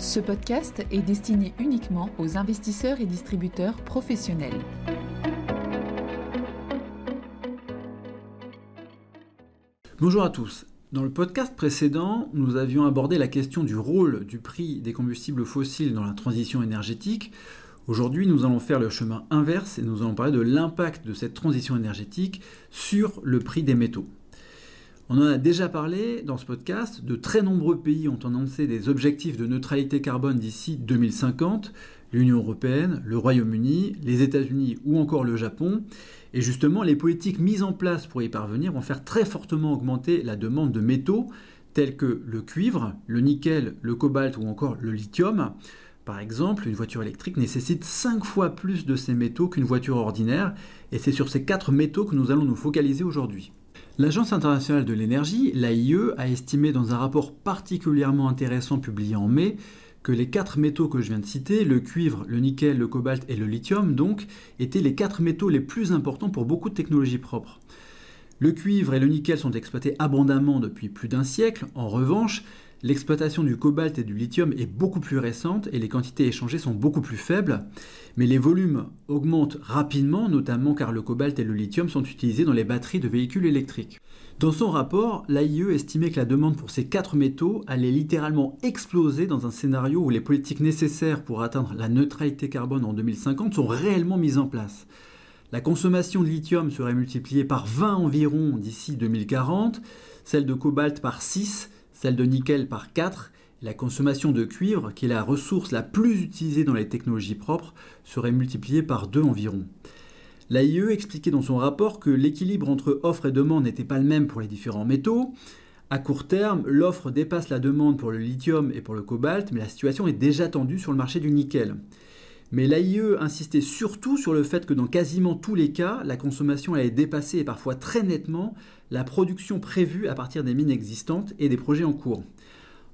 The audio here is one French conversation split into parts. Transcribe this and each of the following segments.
Ce podcast est destiné uniquement aux investisseurs et distributeurs professionnels. Bonjour à tous. Dans le podcast précédent, nous avions abordé la question du rôle du prix des combustibles fossiles dans la transition énergétique. Aujourd'hui, nous allons faire le chemin inverse et nous allons parler de l'impact de cette transition énergétique sur le prix des métaux. On en a déjà parlé dans ce podcast, de très nombreux pays ont annoncé des objectifs de neutralité carbone d'ici 2050, l'Union européenne, le Royaume-Uni, les États-Unis ou encore le Japon. Et justement, les politiques mises en place pour y parvenir vont faire très fortement augmenter la demande de métaux tels que le cuivre, le nickel, le cobalt ou encore le lithium. Par exemple, une voiture électrique nécessite 5 fois plus de ces métaux qu'une voiture ordinaire, et c'est sur ces 4 métaux que nous allons nous focaliser aujourd'hui. L'Agence internationale de l'énergie, l'AIE, a estimé dans un rapport particulièrement intéressant publié en mai que les quatre métaux que je viens de citer, le cuivre, le nickel, le cobalt et le lithium, donc, étaient les quatre métaux les plus importants pour beaucoup de technologies propres. Le cuivre et le nickel sont exploités abondamment depuis plus d'un siècle. En revanche, L'exploitation du cobalt et du lithium est beaucoup plus récente et les quantités échangées sont beaucoup plus faibles, mais les volumes augmentent rapidement, notamment car le cobalt et le lithium sont utilisés dans les batteries de véhicules électriques. Dans son rapport, l'AIE estimait que la demande pour ces quatre métaux allait littéralement exploser dans un scénario où les politiques nécessaires pour atteindre la neutralité carbone en 2050 sont réellement mises en place. La consommation de lithium serait multipliée par 20 environ d'ici 2040, celle de cobalt par 6 celle de nickel par 4, la consommation de cuivre, qui est la ressource la plus utilisée dans les technologies propres, serait multipliée par 2 environ. L'AIE expliquait dans son rapport que l'équilibre entre offre et demande n'était pas le même pour les différents métaux. À court terme, l'offre dépasse la demande pour le lithium et pour le cobalt, mais la situation est déjà tendue sur le marché du nickel. Mais l'AIE insistait surtout sur le fait que dans quasiment tous les cas, la consommation allait dépasser et parfois très nettement la production prévue à partir des mines existantes et des projets en cours.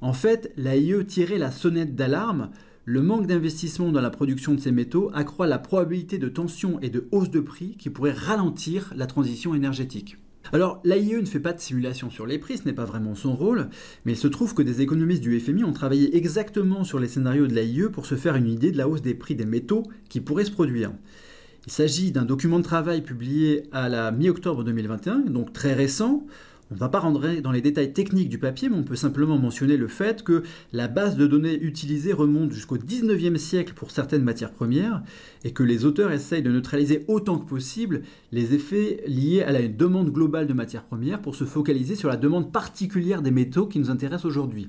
En fait, l'AIE tirait la sonnette d'alarme. Le manque d'investissement dans la production de ces métaux accroît la probabilité de tension et de hausse de prix qui pourrait ralentir la transition énergétique. Alors, l'AIE ne fait pas de simulation sur les prix, ce n'est pas vraiment son rôle, mais il se trouve que des économistes du FMI ont travaillé exactement sur les scénarios de l'AIE pour se faire une idée de la hausse des prix des métaux qui pourraient se produire. Il s'agit d'un document de travail publié à la mi-octobre 2021, donc très récent, on ne va pas rentrer dans les détails techniques du papier, mais on peut simplement mentionner le fait que la base de données utilisée remonte jusqu'au 19e siècle pour certaines matières premières et que les auteurs essayent de neutraliser autant que possible les effets liés à la demande globale de matières premières pour se focaliser sur la demande particulière des métaux qui nous intéressent aujourd'hui.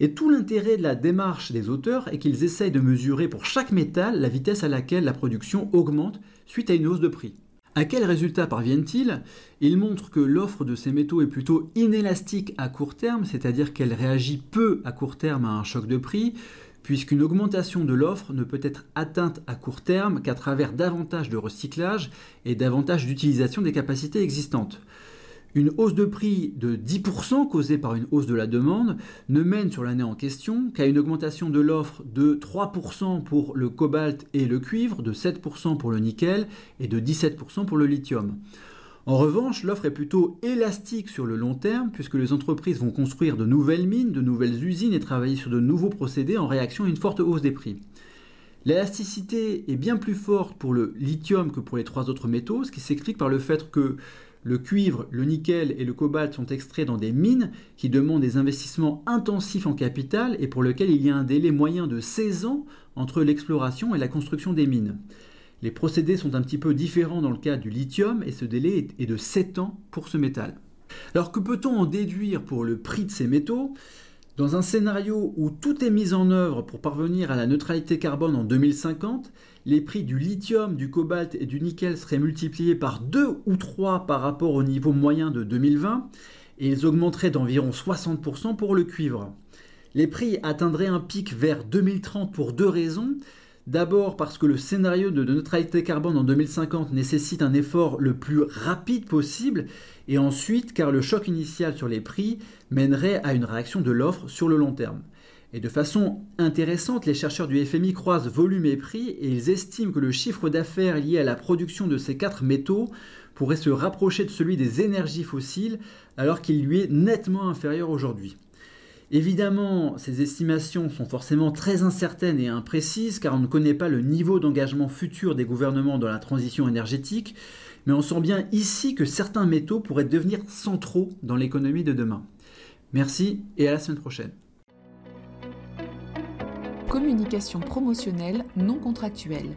Et tout l'intérêt de la démarche des auteurs est qu'ils essayent de mesurer pour chaque métal la vitesse à laquelle la production augmente suite à une hausse de prix. À quel résultat parviennent-ils? Ils montrent que l'offre de ces métaux est plutôt inélastique à court terme, c'est-à-dire qu'elle réagit peu à court terme à un choc de prix, puisqu'une augmentation de l'offre ne peut être atteinte à court terme qu'à travers davantage de recyclage et davantage d'utilisation des capacités existantes. Une hausse de prix de 10% causée par une hausse de la demande ne mène sur l'année en question qu'à une augmentation de l'offre de 3% pour le cobalt et le cuivre, de 7% pour le nickel et de 17% pour le lithium. En revanche, l'offre est plutôt élastique sur le long terme puisque les entreprises vont construire de nouvelles mines, de nouvelles usines et travailler sur de nouveaux procédés en réaction à une forte hausse des prix. L'élasticité est bien plus forte pour le lithium que pour les trois autres métaux, ce qui s'explique par le fait que le cuivre, le nickel et le cobalt sont extraits dans des mines qui demandent des investissements intensifs en capital et pour lesquels il y a un délai moyen de 16 ans entre l'exploration et la construction des mines. Les procédés sont un petit peu différents dans le cas du lithium et ce délai est de 7 ans pour ce métal. Alors que peut-on en déduire pour le prix de ces métaux? Dans un scénario où tout est mis en œuvre pour parvenir à la neutralité carbone en 2050, les prix du lithium, du cobalt et du nickel seraient multipliés par 2 ou 3 par rapport au niveau moyen de 2020 et ils augmenteraient d'environ 60% pour le cuivre. Les prix atteindraient un pic vers 2030 pour deux raisons. D'abord parce que le scénario de neutralité carbone en 2050 nécessite un effort le plus rapide possible, et ensuite car le choc initial sur les prix mènerait à une réaction de l'offre sur le long terme. Et de façon intéressante, les chercheurs du FMI croisent volume et prix et ils estiment que le chiffre d'affaires lié à la production de ces quatre métaux pourrait se rapprocher de celui des énergies fossiles alors qu'il lui est nettement inférieur aujourd'hui. Évidemment, ces estimations sont forcément très incertaines et imprécises car on ne connaît pas le niveau d'engagement futur des gouvernements dans la transition énergétique, mais on sent bien ici que certains métaux pourraient devenir centraux dans l'économie de demain. Merci et à la semaine prochaine. Communication promotionnelle non contractuelle.